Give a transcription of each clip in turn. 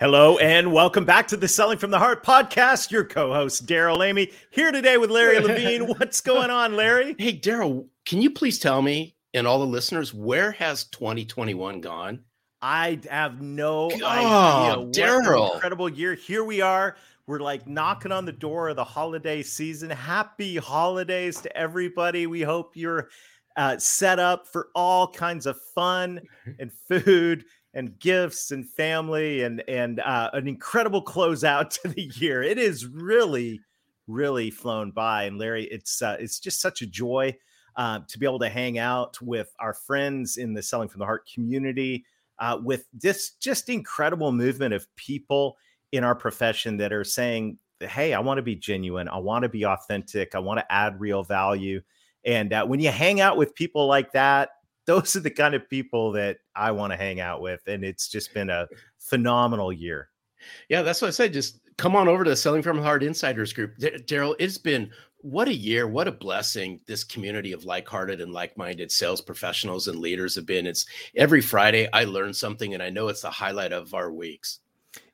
Hello and welcome back to the Selling from the Heart podcast. Your co-host Darrell Amy here today with Larry Levine. What's going on, Larry? Hey, Darrell, can you please tell me and all the listeners where has 2021 gone? I have no Oh, idea. Darrell. Incredible year. Here we are. We're like knocking on the door of the holiday season. Happy holidays to everybody. We hope you're uh, set up for all kinds of fun and food and gifts and family and and uh, an incredible closeout to the year. It is really, really flown by. And Larry, it's uh, it's just such a joy uh, to be able to hang out with our friends in the Selling from the Heart community, uh, with this just incredible movement of people in our profession that are saying, "Hey, I want to be genuine. I want to be authentic. I want to add real value." And uh, when you hang out with people like that, those are the kind of people that I want to hang out with. And it's just been a phenomenal year. Yeah, that's what I said. Just come on over to the Selling from Heart Insiders Group. Darrell, it's been what a year, what a blessing this community of like-hearted and like-minded sales professionals and leaders have been. It's every Friday I learn something, and I know it's the highlight of our weeks.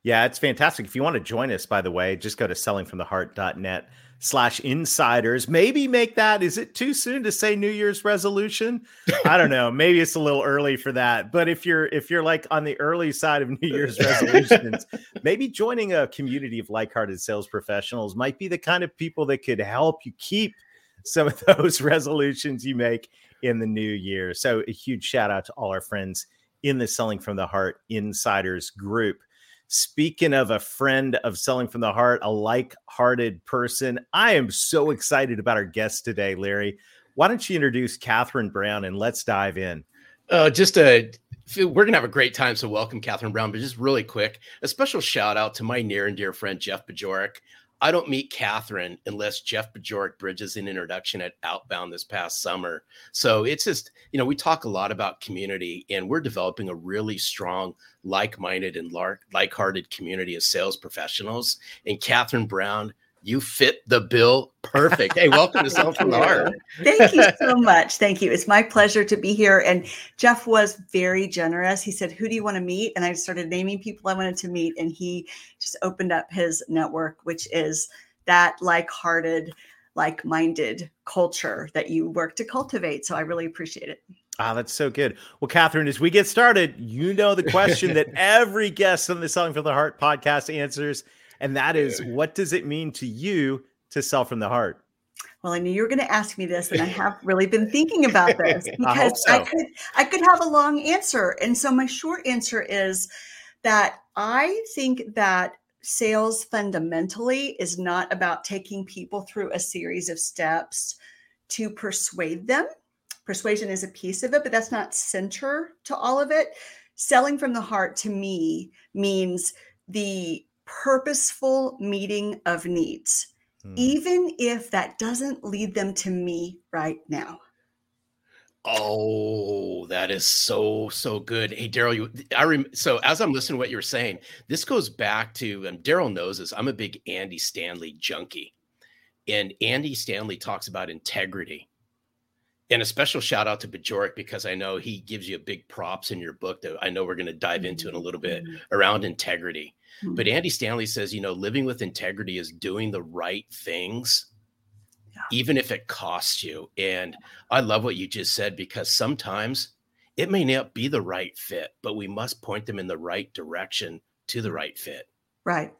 Yeah, it's fantastic. If you want to join us, by the way, just go to sellingfromtheheart.net slash insiders. Maybe make that. Is it too soon to say New Year's resolution? I don't know. Maybe it's a little early for that. But if you're if you're like on the early side of New Year's resolutions, maybe joining a community of like-hearted sales professionals might be the kind of people that could help you keep some of those resolutions you make in the new year. So a huge shout out to all our friends in the Selling from the Heart Insiders group. Speaking of a friend of Selling from the Heart, a like hearted person, I am so excited about our guest today, Larry. Why don't you introduce Catherine Brown and let's dive in? Uh, just a we're gonna have a great time. So welcome, Catherine Brown. But just really quick, a special shout out to my near and dear friend Jeff Bajorek. I don't meet Catherine unless Jeff Bajorek bridges an introduction at Outbound this past summer. So it's just, you know, we talk a lot about community and we're developing a really strong, like minded and like hearted community of sales professionals. And Catherine Brown, you fit the bill perfect. Hey, welcome to Selling from the Heart. Thank you so much. Thank you. It's my pleasure to be here. And Jeff was very generous. He said, Who do you want to meet? And I started naming people I wanted to meet. And he just opened up his network, which is that like hearted, like minded culture that you work to cultivate. So I really appreciate it. Ah, that's so good. Well, Catherine, as we get started, you know the question that every guest on the Selling from the Heart podcast answers. And that is, what does it mean to you to sell from the heart? Well, I knew you were going to ask me this, and I have really been thinking about this because I, I, could I could have a long answer. And so my short answer is that I think that sales fundamentally is not about taking people through a series of steps to persuade them. Persuasion is a piece of it, but that's not center to all of it. Selling from the heart to me means the purposeful meeting of needs, hmm. even if that doesn't lead them to me right now. Oh, that is so so good. Hey, Darrell, you I rem, so as I'm listening to what you're saying, this goes back to and Darrell knows this. I'm a big Andy Stanley junkie, and Andy Stanley talks about integrity. And a special shout out to Bajorek because I know he gives you a big props in your book that I know we're going to dive into in a little bit around integrity. But hmm. Andy Stanley says, you know, living with integrity is doing the right things, yeah. even if it costs you. And I love what you just said because sometimes it may not be the right fit, but we must point them in the right direction to the right fit. Right.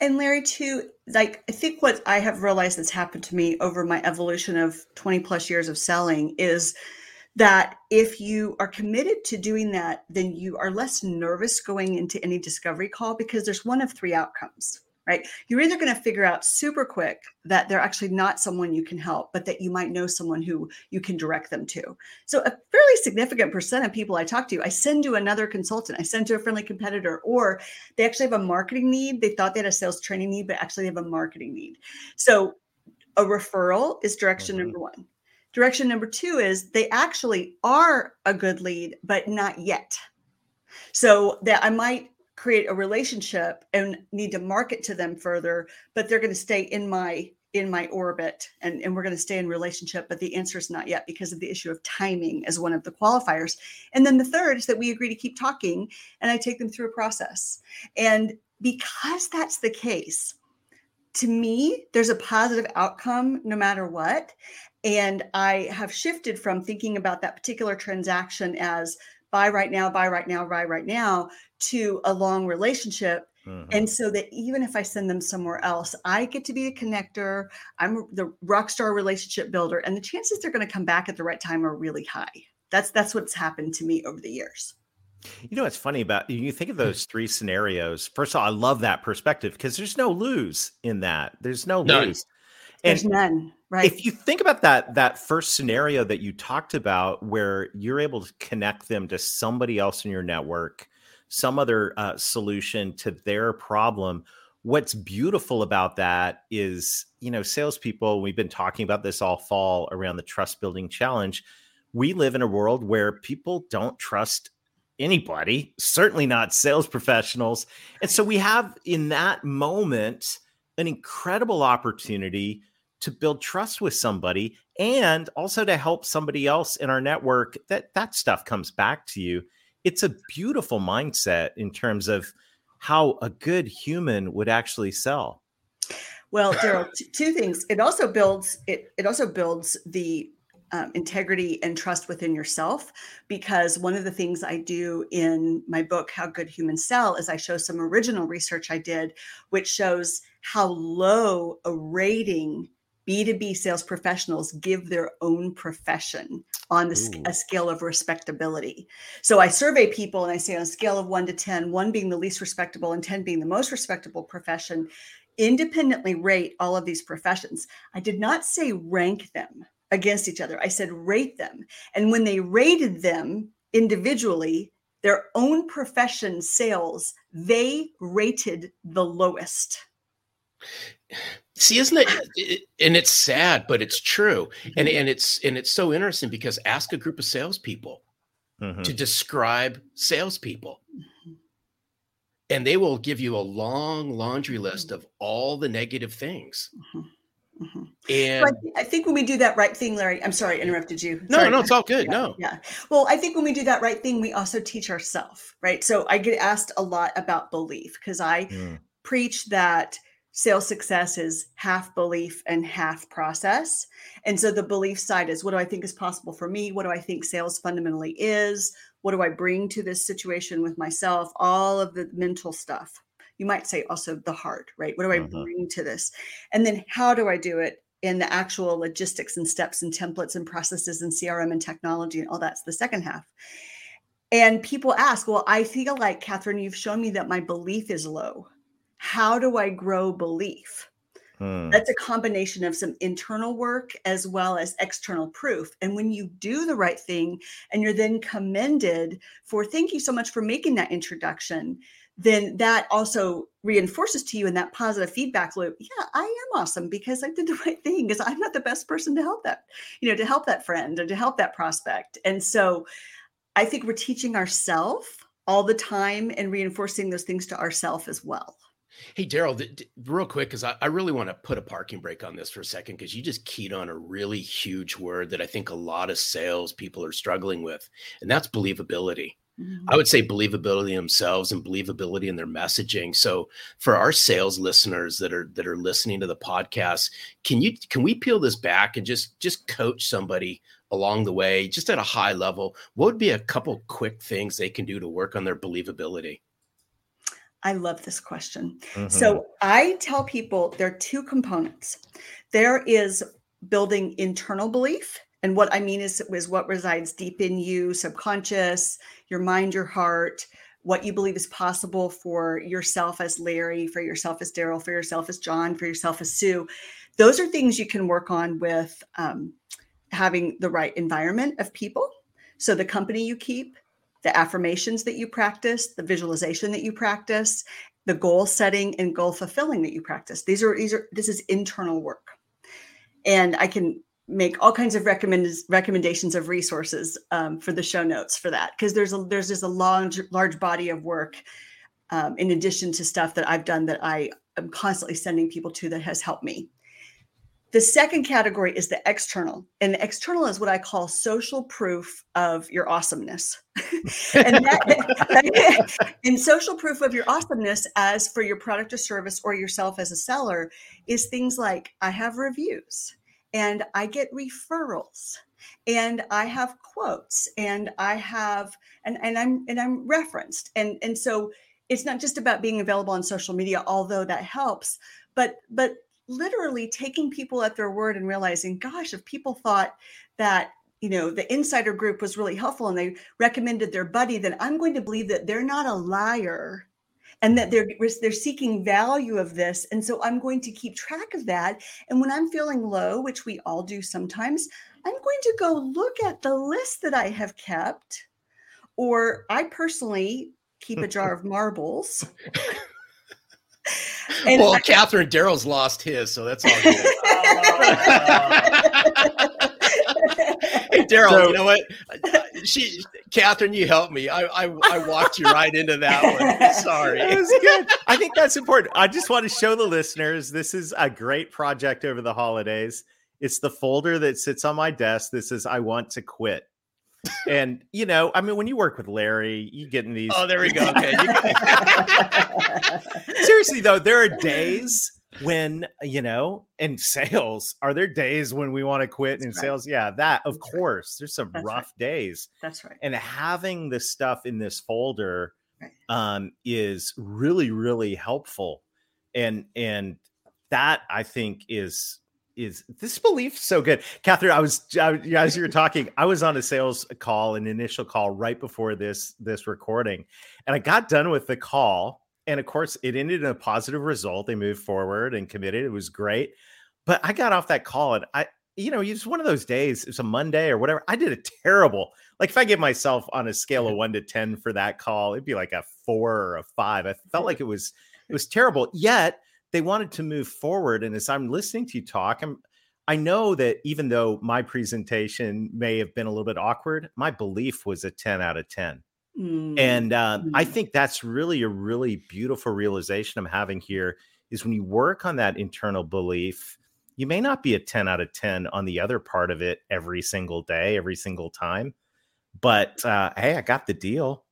And Larry, too, like I think what I have realized that's happened to me over my evolution of 20 plus years of selling is that if you are committed to doing that, then you are less nervous going into any discovery call because there's one of three outcomes. right? You're either going to figure out super quick that they're actually not someone you can help, but that you might know someone who you can direct them to. So, a fairly significant percent of people I talk to, I send to another consultant, I send to a friendly competitor, or they actually have a marketing need. They thought they had a sales training need, but actually they have a marketing need. So, a referral is direction mm-hmm. number one. Direction number two is they actually are a good lead, but not yet. So that I might create a relationship and need to market to them further but they're going to stay in my in my orbit and, and we're going to stay in relationship but the answer is not yet because of the issue of timing as one of the qualifiers and then the third is that we agree to keep talking and i take them through a process and because that's the case to me there's a positive outcome no matter what and i have shifted from thinking about that particular transaction as buy right now, buy right now, buy right now to a long relationship. Mm-hmm. And so that even if I send them somewhere else, I get to be the connector. I'm the rock star relationship builder, and the chances they're going to come back at the right time are really high. That's that's what's happened to me over the years. You know what's funny about you think of those three scenarios. First of all, I love that perspective because there's no lose in that. There's no None. lose. And There's none. Right. If you think about that that first scenario that you talked about, where you're able to connect them to somebody else in your network, some other uh, solution to their problem. What's beautiful about that is, you know, salespeople. We've been talking about this all fall around the trust building challenge. We live in a world where people don't trust anybody, certainly not sales professionals. And so we have in that moment an incredible opportunity to build trust with somebody and also to help somebody else in our network that that stuff comes back to you. It's a beautiful mindset in terms of how a good human would actually sell. Well Darrell two things. It also builds it it also builds the um, integrity and trust within yourself because one of the things i do in my book how good humans sell is i show some original research i did which shows how low a rating B2B sales professionals give their own profession on the, a scale of respectability. So I survey people and I say on a scale of one to 10, one being the least respectable and 10 being the most respectable profession, independently rate all of these professions. I did not say rank them against each other. I said rate them. And when they rated them individually, their own profession sales, they rated the lowest. See, isn't it? And it's sad, but it's true. And mm-hmm. and it's and it's so interesting because ask a group of salespeople mm-hmm. to describe salespeople, mm-hmm. and they will give you a long laundry list mm-hmm. of all the negative things. Mm-hmm. Mm-hmm. And so I, I, think when we do that right thing, Larry, I'm sorry, I interrupted you. No, sorry. no, it's all good. Yeah, no. Yeah. Well, I think when we do that right thing, we also teach ourselves, right? So I get asked a lot about belief because I mm. preach that sales success is half belief and half process. And so the belief side is what do I think is possible for me? What do I think sales fundamentally is? What do I bring to this situation with myself? All of the mental stuff. You might say also the heart, right? What do I uh-huh. bring to this? And then how do I do it in the actual logistics and steps and templates and processes and CRM and technology and all that's the second half. And people ask, well, I feel like, Catherine, you've shown me that my belief is low how do I grow belief? Hmm. That's a combination of some internal work as well as external proof. And when you do the right thing and you're then commended for thank you so much for making that introduction, then that also reinforces to you in that positive feedback loop. Yeah, I am awesome because I did the right thing because I'm not the best person to help that, you know, to help that friend or to help that prospect. And so I think we're teaching ourselves all the time and reinforcing those things to ourselves as well. Hey, Darrell, th- th- real quick, because I, I, really want to put a parking brake on this for a second, because you just keyed on a really huge word that I think a lot of sales people are struggling with, and that's believability. Mm-hmm. I would say believability themselves and believability in their messaging. So, for our sales listeners that are that are listening to the podcast, can you can we peel this back and just just coach somebody along the way, just at a high level? What would be a couple quick things they can do to work on their believability? I love this question. Mm-hmm. So I tell people there are two components. There is building internal belief. And what I mean is, is what resides deep in you, subconscious, your mind, your heart, what you believe is possible for yourself as Larry, for yourself as Darrell, for yourself as John, for yourself as Sue. Those are things you can work on with um, having the right environment of people. So, the company you keep, the affirmations that you practice, the visualization that you practice, the goal setting and goal fulfilling that you practice. These are these are this is internal work. And I can make all kinds of recommend, recommendations of resources um, for the show notes for that because there's a there's just a large large body of work um, in addition to stuff that I've done that I am constantly sending people to that has helped me. The second category is the external, and the external is what I call social proof of your awesomeness. and, that, and social proof of your awesomeness, as for your product or service or yourself as a seller, is things like I have reviews and I get referrals and I have quotes and I have and, and I'm and I'm referenced. And and so it's not just about being available on social media, although that helps, but but literally taking people at their word and realizing, gosh, if people thought that you know the insider group was really helpful and they recommended their buddy, then I'm going to believe that they're not a liar and that they're they're seeking value of this. And so i'm going to keep track of that. And when i'm feeling low which we all do sometimes i'm going to go look at the list that i have kept or i personally keep a jar of marbles. And well I, catherine Darrell's lost his so that's all good. Oh. Hey Darrell so, you know what? She Catherine, you helped me. I, I, I walked you right into that one. Sorry. It was good. I think that's important. I just want to show the listeners this is a great project over the holidays. It's the folder that sits on my desk. This is I want to quit. And you know, I mean, when you work with Larry, you get in these. Oh, there we go. Okay. Seriously though, there are days when you know in sales are there days when we want to quit That's in right. sales yeah that of That's course right. there's some That's rough right. days That's right. And having the stuff in this folder um, is really, really helpful. And and that I think is is this belief so good catherine i was I, as you were talking i was on a sales call an initial call right before this this recording and i got done with the call and of course, it ended in a positive result. They moved forward and committed. It was great. But I got off that call and I, you know, it's one of those days, it's a Monday or whatever. I did a terrible, like if I give myself on a scale of mm-hmm. one to 10 for that call, it'd be like a four or a five. I felt like it was, it was terrible. Yet they wanted to move forward. And as I'm listening to you talk, I'm, I know that even though my presentation may have been a little bit awkward, my belief was a 10 out of 10. Mm. And uh, mm. I think that's really a really beautiful realization I'm having here is when you work on that internal belief, you may not be a 10 out of 10 on the other part of it every single day, every single time. But uh, hey, I got the deal.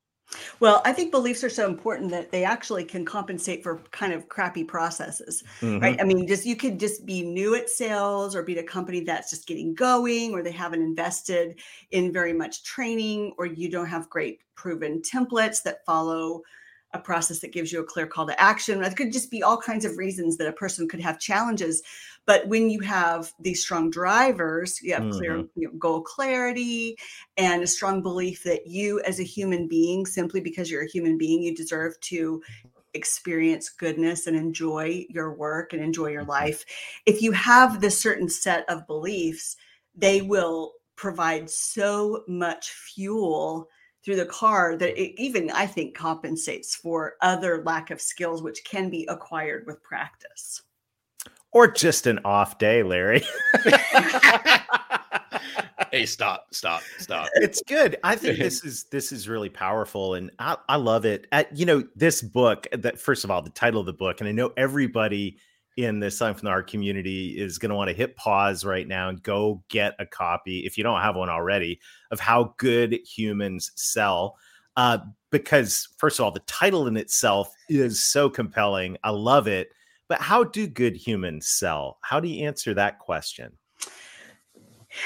Well, I think beliefs are so important that they actually can compensate for kind of crappy processes, mm-hmm. right? I mean, just you could just be new at sales or be at a company that's just getting going or they haven't invested in very much training or you don't have great proven templates that follow a process that gives you a clear call to action. It could just be all kinds of reasons that a person could have challenges. But when you have these strong drivers, you have mm-hmm. clear you know, goal clarity and a strong belief that you, as a human being, simply because you're a human being, you deserve to experience goodness and enjoy your work and enjoy your mm-hmm. life. If you have this certain set of beliefs, they will provide so much fuel through the car that it even I think compensates for other lack of skills which can be acquired with practice. Or just an off day, Larry. hey, stop, stop, stop. It's good. I think this is this is really powerful, and I, I love it. At, you know, this book. That first of all, the title of the book, and I know everybody in the Selling from the Heart community is going to want to hit pause right now and go get a copy, if you don't have one already, of How Good Humans Sell. Uh, because, first of all, the title in itself is so compelling. I love it. But how do good humans sell? How do you answer that question?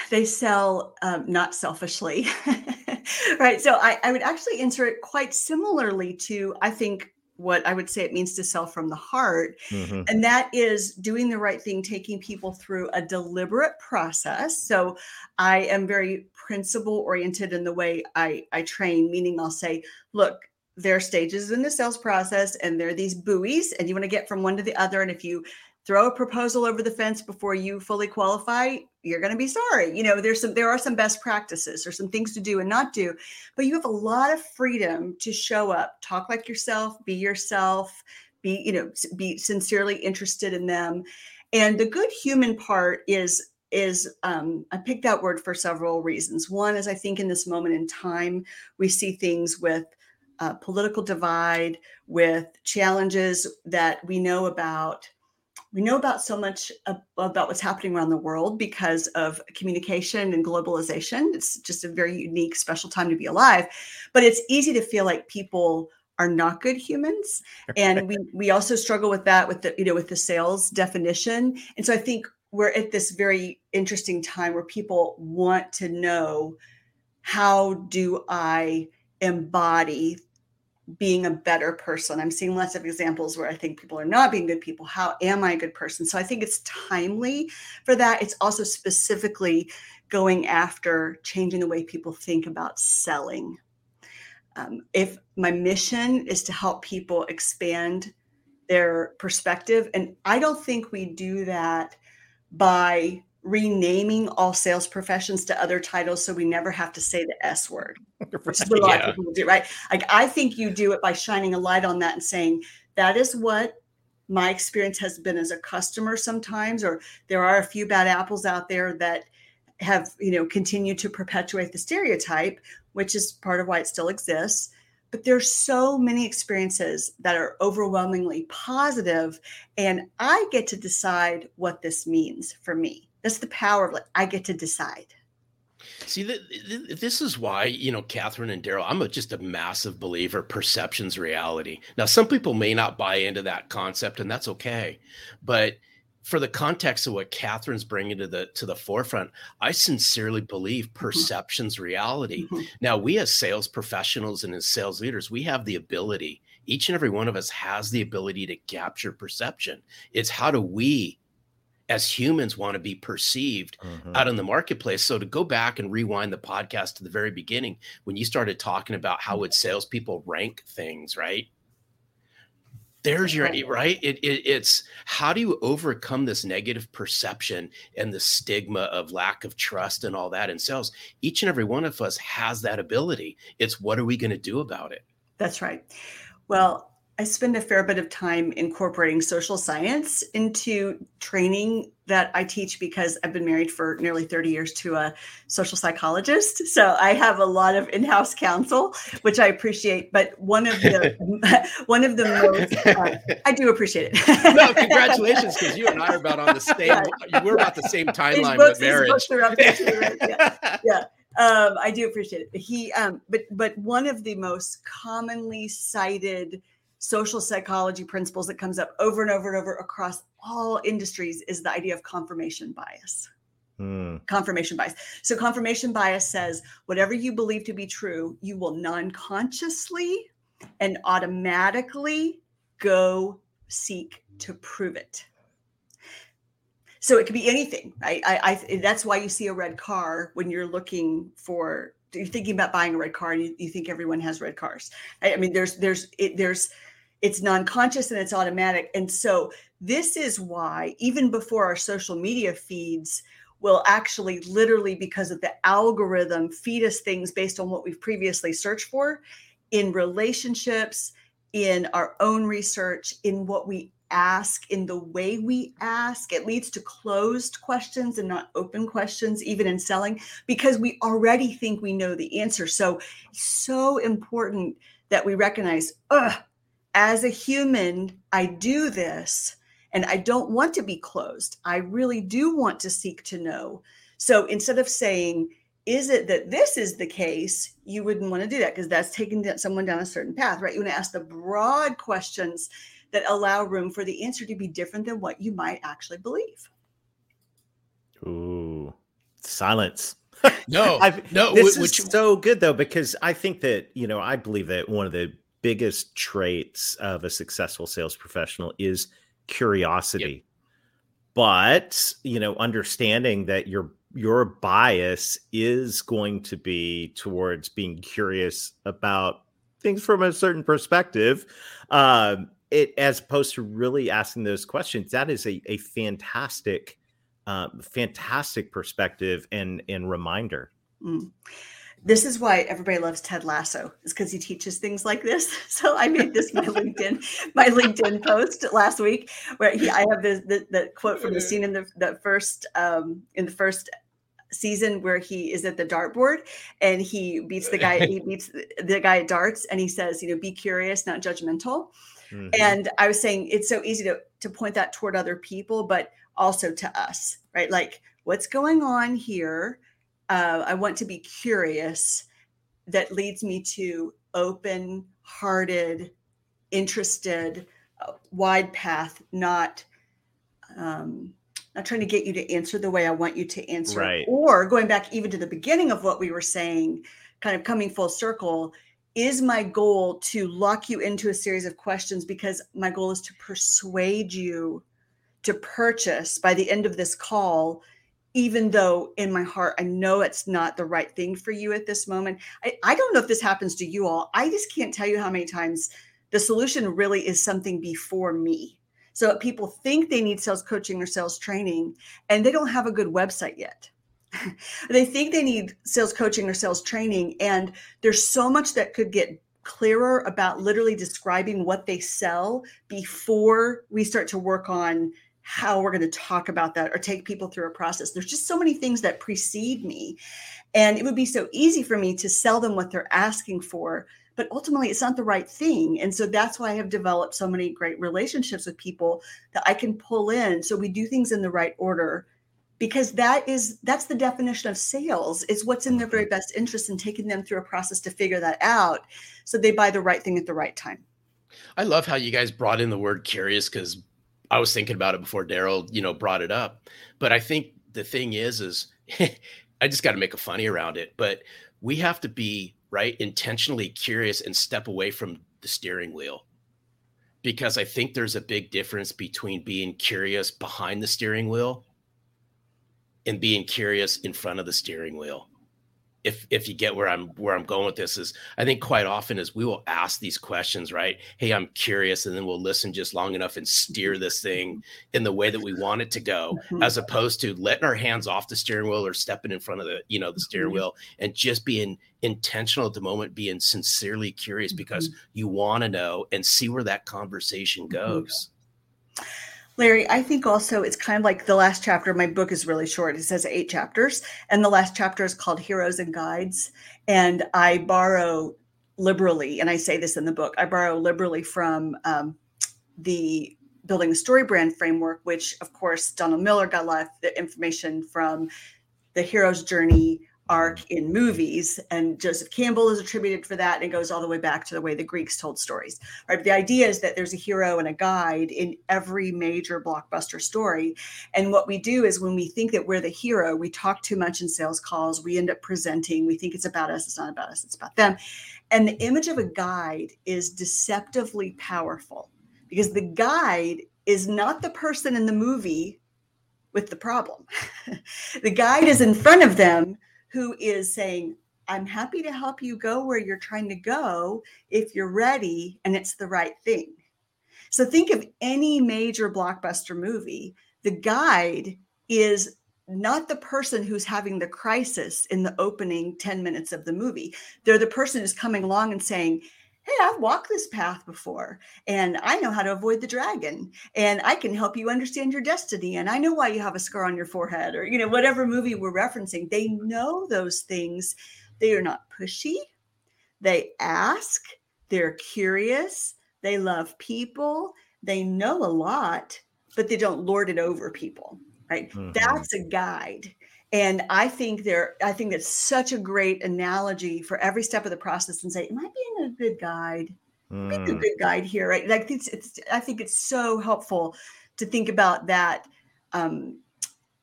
They sell um, not selfishly. right. So I, I would actually answer it quite similarly to, I think, what I would say it means to sell from the heart. Mm-hmm. And that is doing the right thing, taking people through a deliberate process. So I am very principle oriented in the way I, I train, meaning I'll say, look, there are stages in the sales process and there are these buoys and you want to get from one to the other and if you throw a proposal over the fence before you fully qualify you're going to be sorry. You know there's some there are some best practices or some things to do and not do but you have a lot of freedom to show up talk like yourself be yourself be you know be sincerely interested in them. And the good human part is is um, i picked that word for several reasons. One is i think in this moment in time we see things with uh, political divide with challenges that we know about we know about so much about what's happening around the world because of communication and globalization. It's just a very unique special time to be alive but it's easy to feel like people are not good humans. And we we also struggle with that with the you know with the sales definition. And so i think we're at this very interesting time where people want to know how do i embody being a better person. I'm seeing lots of examples where I think people are not being good people. How am I a good person? So I think it's timely for that. It's also specifically going after changing the way people think about selling. Um, if my mission is to help people expand their perspective, and I don't think we do that by renaming all sales professions to other titles so we never have to say the S word, which is what a lot yeah. of people do, right? Like I think you do it by shining a light on that and saying that is what my experience has been as a customer sometimes, or there are a few bad apples out there that have, you know, continued to perpetuate the stereotype, which is part of why it still exists. But there's so many experiences that are overwhelmingly positive, and I get to decide what this means for me that's the power of like I get to decide. See, this is why, you know, Catherine and Darrell, I'm a, just a massive believer perception's reality. Now, some people may not buy into that concept, and that's okay. But for the context of what Catherine's bringing to the to the forefront, I sincerely believe mm-hmm. perception's reality. Mm-hmm. Now, we as sales professionals and as sales leaders, we have the ability. Each and every one of us has the ability to capture perception. It's how do we as humans want to be perceived mm-hmm. out in the marketplace. So to go back and rewind the podcast to the very beginning, when you started talking about how would salespeople rank things, right? There's your right. It, it, it's how do you overcome this negative perception and the stigma of lack of trust and all that in sales? Each and every one of us has that ability. It's what are we going to do about it? That's right. Well, I spend a fair bit of time incorporating social science into training that I teach because I've been married for nearly 30 years to a social psychologist. So I have a lot of in-house counsel, which I appreciate. But one of the one of the most uh, I do appreciate it. no, congratulations, because you and I are about on the same. We're about the same timeline with marriage. Right? Yeah. yeah. Um, I do appreciate it. He, um, but but one of the most commonly cited social psychology principles that comes up over and over and over across all industries is the idea of confirmation bias. Mm. Confirmation bias. So, confirmation bias says whatever you believe to be true, you will non consciously and automatically go seek to prove it. So, it could be anything, right? I, I, that's why you see a red car when you're looking for you're thinking about buying a red car and you, you think everyone has red cars. I, I mean, there's there's it, there's it's non-conscious and it's automatic. And so this is why even before our social media feeds will actually literally because of the algorithm feed us things based on what we've previously searched for in relationships in our own research in what we ask in the way we ask. It leads to closed questions and not open questions even in selling because we already think we know the answer. So so important that we recognize as a human, I do this and I don't want to be closed. I really do want to seek to know. So instead of saying, is it that this is the case? You wouldn't want to do that because that's taking someone down a certain path, right? You want to ask the broad questions that allow room for the answer to be different than what you might actually believe. Ooh, silence. No, I've, no. This which, is so good though because I think that you know I believe that one of the biggest traits of a successful sales professional is curiosity. Yep. But, you know, understanding that your your bias is going to be towards being curious about things from a certain perspective. Um, it as opposed to really asking those questions. That is a, a fantastic, uh, fantastic perspective and and reminder. Mm. This is why everybody loves Ted Lasso, is because he teaches things like this. So I made this my LinkedIn my LinkedIn post last week, where he, I have this the, the quote from the scene in the, the first um, in the first season where he is at the dartboard and he beats the guy he beats the guy at darts and he says you know be curious not judgmental mm-hmm. and i was saying it's so easy to to point that toward other people but also to us right like what's going on here uh, I want to be curious that leads me to open hearted, interested, uh, wide path, not um, not trying to get you to answer the way I want you to answer, right. or going back even to the beginning of what we were saying, kind of coming full circle. Is my goal to lock you into a series of questions because my goal is to persuade you to purchase by the end of this call even though in my heart I know it's not the right thing for you at this moment. I, I don't know if this happens to you all. I just can't tell you how many times the solution really is something before me. So people think they need sales coaching or sales training, and they don't have a good website yet. they think they need sales coaching or sales training, and there's so much that could get clearer about literally describing what they sell before we start to work on how we're going to talk about that or take people through a process. There's just so many things that precede me. And it would be so easy for me to sell them what they're asking for, but ultimately it's not the right thing. And so that's why I have developed so many great relationships with people that I can pull in so we do things in the right order because that is that's the definition of sales it's what's in their very mm-hmm. best interest in taking them through a process to figure that out so they buy the right thing at the right time i love how you guys brought in the word curious because I was thinking about it before Darrell, you know, brought it up. But I think the thing is, is I just got to make a funny around it. But we have to be right intentionally curious and step away from the steering wheel because I think there's a big difference between being curious behind the steering wheel and being curious in front of the steering wheel if if you get where I'm where I'm going with this is I think quite often is we will ask these questions, right? Hey, I'm curious, and then we'll listen just long enough and steer this thing in the way that we want it to go, mm-hmm. as opposed to letting our hands off the steering wheel or stepping in front of the you know the steering mm-hmm. wheel and just being intentional at the moment, being sincerely curious because mm-hmm. you want to know and see where that conversation mm-hmm. goes. Larry, I think also it's kind of like the last chapter. My book is really short. It says eight chapters. And the last chapter is called Heroes and Guides. And I borrow liberally, and I say this in the book, I borrow liberally from um, the Building the Story Brand framework, which, of course, Donald Miller got a lot of the information from the hero's journey arc in movies and joseph campbell is attributed for that and it goes all the way back to the way the greeks told stories right? The idea is that there's a hero and a guide in every major blockbuster story and what we do is when we think that we're the hero we talk too much in sales calls we end up presenting we think it's about us it's not about us it's about them and the image of a guide is deceptively powerful because the guide is not the person in the movie with the problem. The guide is in front of them who is saying, I'm happy to help you go where you're trying to go if you're ready and it's the right thing. So think of any major blockbuster movie. The guide is not the person who's having the crisis in the opening 10 minutes of the movie. They're the person who's coming along and saying, hey, I've walked this path before and I know how to avoid the dragon and I can help you understand your destiny and I know why you have a scar on your forehead or, you know, whatever movie we're referencing. They know those things. They are not pushy. They ask, they're curious, they love people, they know a lot, but they don't lord it over people, right? Mm-hmm. That's a guide and i think there i think that's such a great analogy for every step of the process and say am i being a good guide? Mm. being a good guide here? Right? Like it's, it's i think it's so helpful to think about that um,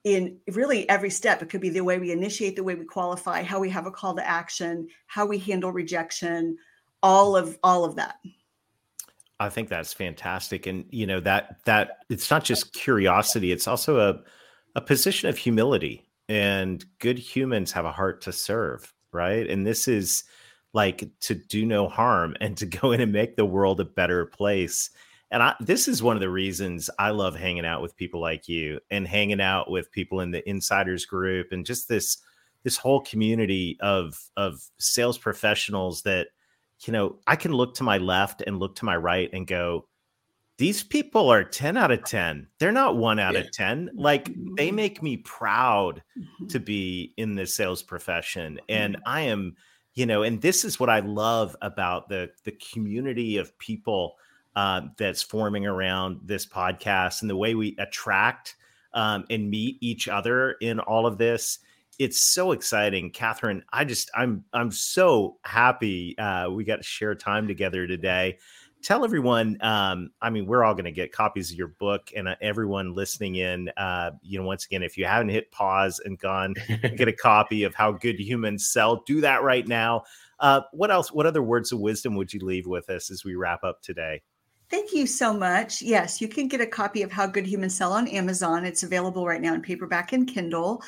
in really every step. It could be the way we initiate the way we qualify how we have a call to action how we handle rejection all of all of that. I think that's fantastic. And you know that that it's not just curiosity it's also a a position of humility and good humans have a heart to serve right and this is like to do no harm and to go in and make the world a better place. And I, this is one of the reasons I love hanging out with people like you and hanging out with people in the insiders group and just this this whole community of of sales professionals that you know I can look to my left and look to my right and go these people are 10 out of 10 they're not 1 out yeah. of 10 like they mm-hmm. make me proud mm-hmm. to be in the sales profession and mm-hmm. i am you know and this is what i love about the the community of people uh, that's forming around this podcast and the way we attract um, and meet each other in all of this it's so exciting catherine i just i'm i'm so happy uh, we got to share time together today tell everyone um, i mean we're all going to get copies of your book and uh, everyone listening in uh, you know once again if you haven't hit pause and gone get a copy of how good humans sell do that right now uh, what else what other words of wisdom would you leave with us as we wrap up today Thank you so much. Yes, you can get a copy of How Good Humans Sell on Amazon. It's available right now in paperback and Kindle.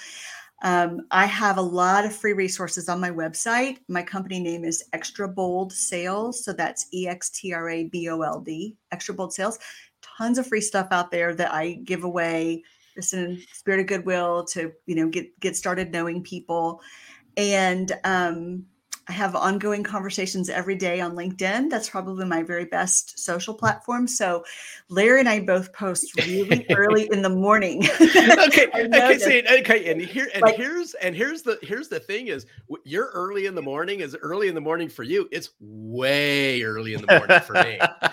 Um, I have a lot of free resources on my website. My company name is Extra Bold Sales. So that's E X T R A B O L D, Extra Bold Sales. Tons of free stuff out there that I give away just in spirit of goodwill to, you know, get get started knowing people. And um, I have ongoing conversations every day on LinkedIn. That's probably my very best social platform. So Larry and I both post really early in the morning. okay. okay. See, okay. And here and like, here's and here's the here's the thing is you're early in the morning is early in the morning for you. It's way early in the morning for me.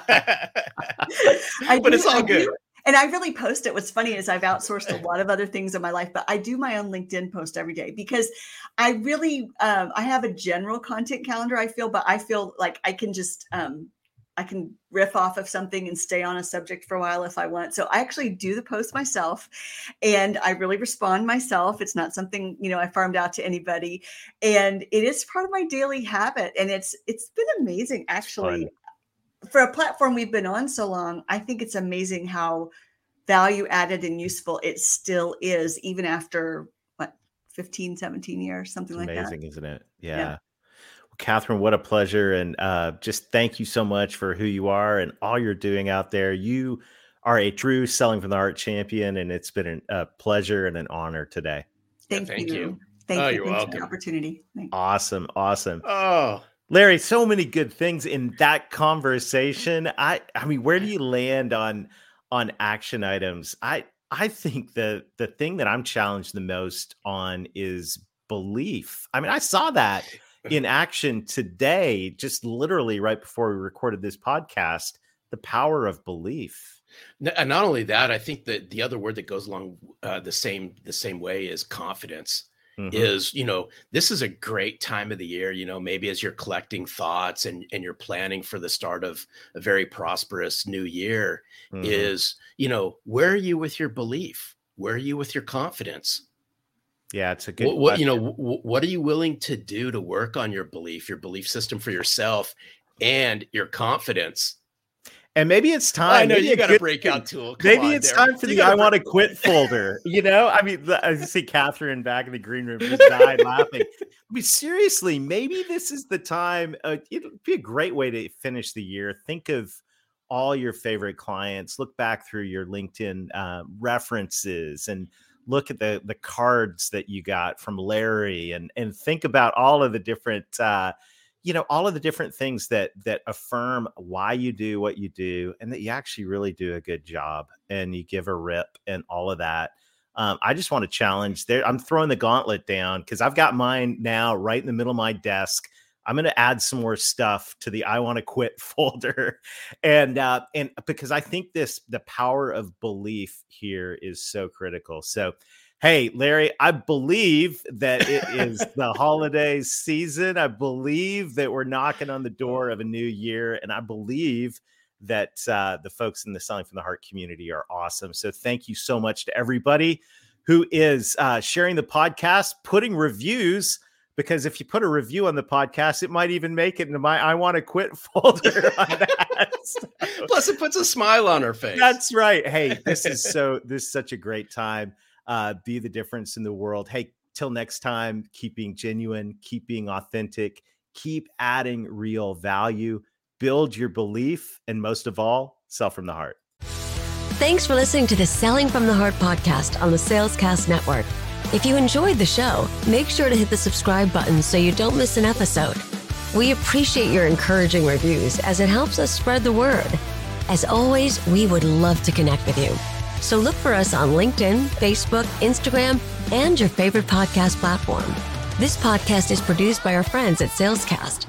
but do, it's all I good. Do, and I really post it. What's funny is I've outsourced a lot of other things in my life, but I do my own LinkedIn post every day because I really um, I have a general content calendar. I feel, but I feel like I can just um, I can riff off of something and stay on a subject for a while if I want. So I actually do the post myself and I really respond myself. It's not something, you know, I farmed out to anybody. And it is part of my daily habit. And it's it's been amazing actually for a platform we've been on so long, I think it's amazing how value added and useful it still is, even after what 15, 17 years, something it's like amazing, that. Amazing, isn't it? Yeah. yeah. Well, Catherine, what a pleasure. And uh, just thank you so much for who you are and all you're doing out there. You are a true selling from the heart champion, and it's been a pleasure and an honor today. Thank, yeah, thank you. you. Thank oh, you. Thanks welcome. for the opportunity. Thanks. Awesome. Awesome. Oh, Larry, so many good things in that conversation. I I mean, where do you land on on action items? I I think the the thing that I'm challenged the most on is belief. I mean, I saw that in action today, just literally right before we recorded this podcast, the power of belief. And not only that, I think that the other word that goes along uh, the same the same way is confidence mm-hmm. is you know this is a great time of the year you know maybe as you're collecting thoughts and and you're planning for the start of a very prosperous new year mm-hmm. is you know where are you with your belief where are you with your confidence yeah, it's a good. What, what you know, w- what are you willing to do to work on your belief, your belief system for yourself, and your confidence and maybe it's time. I know you got a breakout tool. Come maybe it's there. time for you the "I want to quit" folder. You know, I mean, I see Catherine back in the green room just died laughing. I mean, seriously, maybe this is the time. Uh, it'd be a great way to finish the year. Think of all your favorite clients. Look back through your LinkedIn uh, references and look at the the cards that you got from Larry, and and think about all of the different. Uh, you know all of the different things that that affirm why you do what you do and that you actually really do a good job and you give a rip and all of that um, i just want to challenge there i'm throwing the gauntlet down because i've got mine now right in the middle of my desk. I'm going to add some more stuff to the i want to quit folder and uh and because i think this the power of belief here is so critical. So Hey, Larry, I believe that it is the holiday season. I believe that we're knocking on the door of a new year. And I believe that uh, the folks in the Selling from the Heart community are awesome. So thank you so much to everybody who is uh, sharing the podcast, putting reviews. Because if you put a review on the podcast, it might even make it into my I want to quit folder on that. so, Plus, it puts a smile on her face. That's right. Hey, this is so this is such a great time uh, be the difference in the world. Hey, till next time, keep being genuine, keep being authentic, keep adding real value, build your belief, and most of all, sell from the heart. Thanks for listening to the Selling from the Heart podcast on the Salescast Network. If you enjoyed the show, make sure to hit the subscribe button so you don't miss an episode. We appreciate your encouraging reviews as it helps us spread the word. As always, we would love to connect with you. So look for us on LinkedIn, Facebook, Instagram, and your favorite podcast platform. This podcast is produced by our friends at Salescast.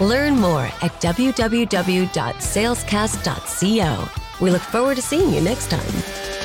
Learn more at www.salescast.co. We look forward to seeing you next time.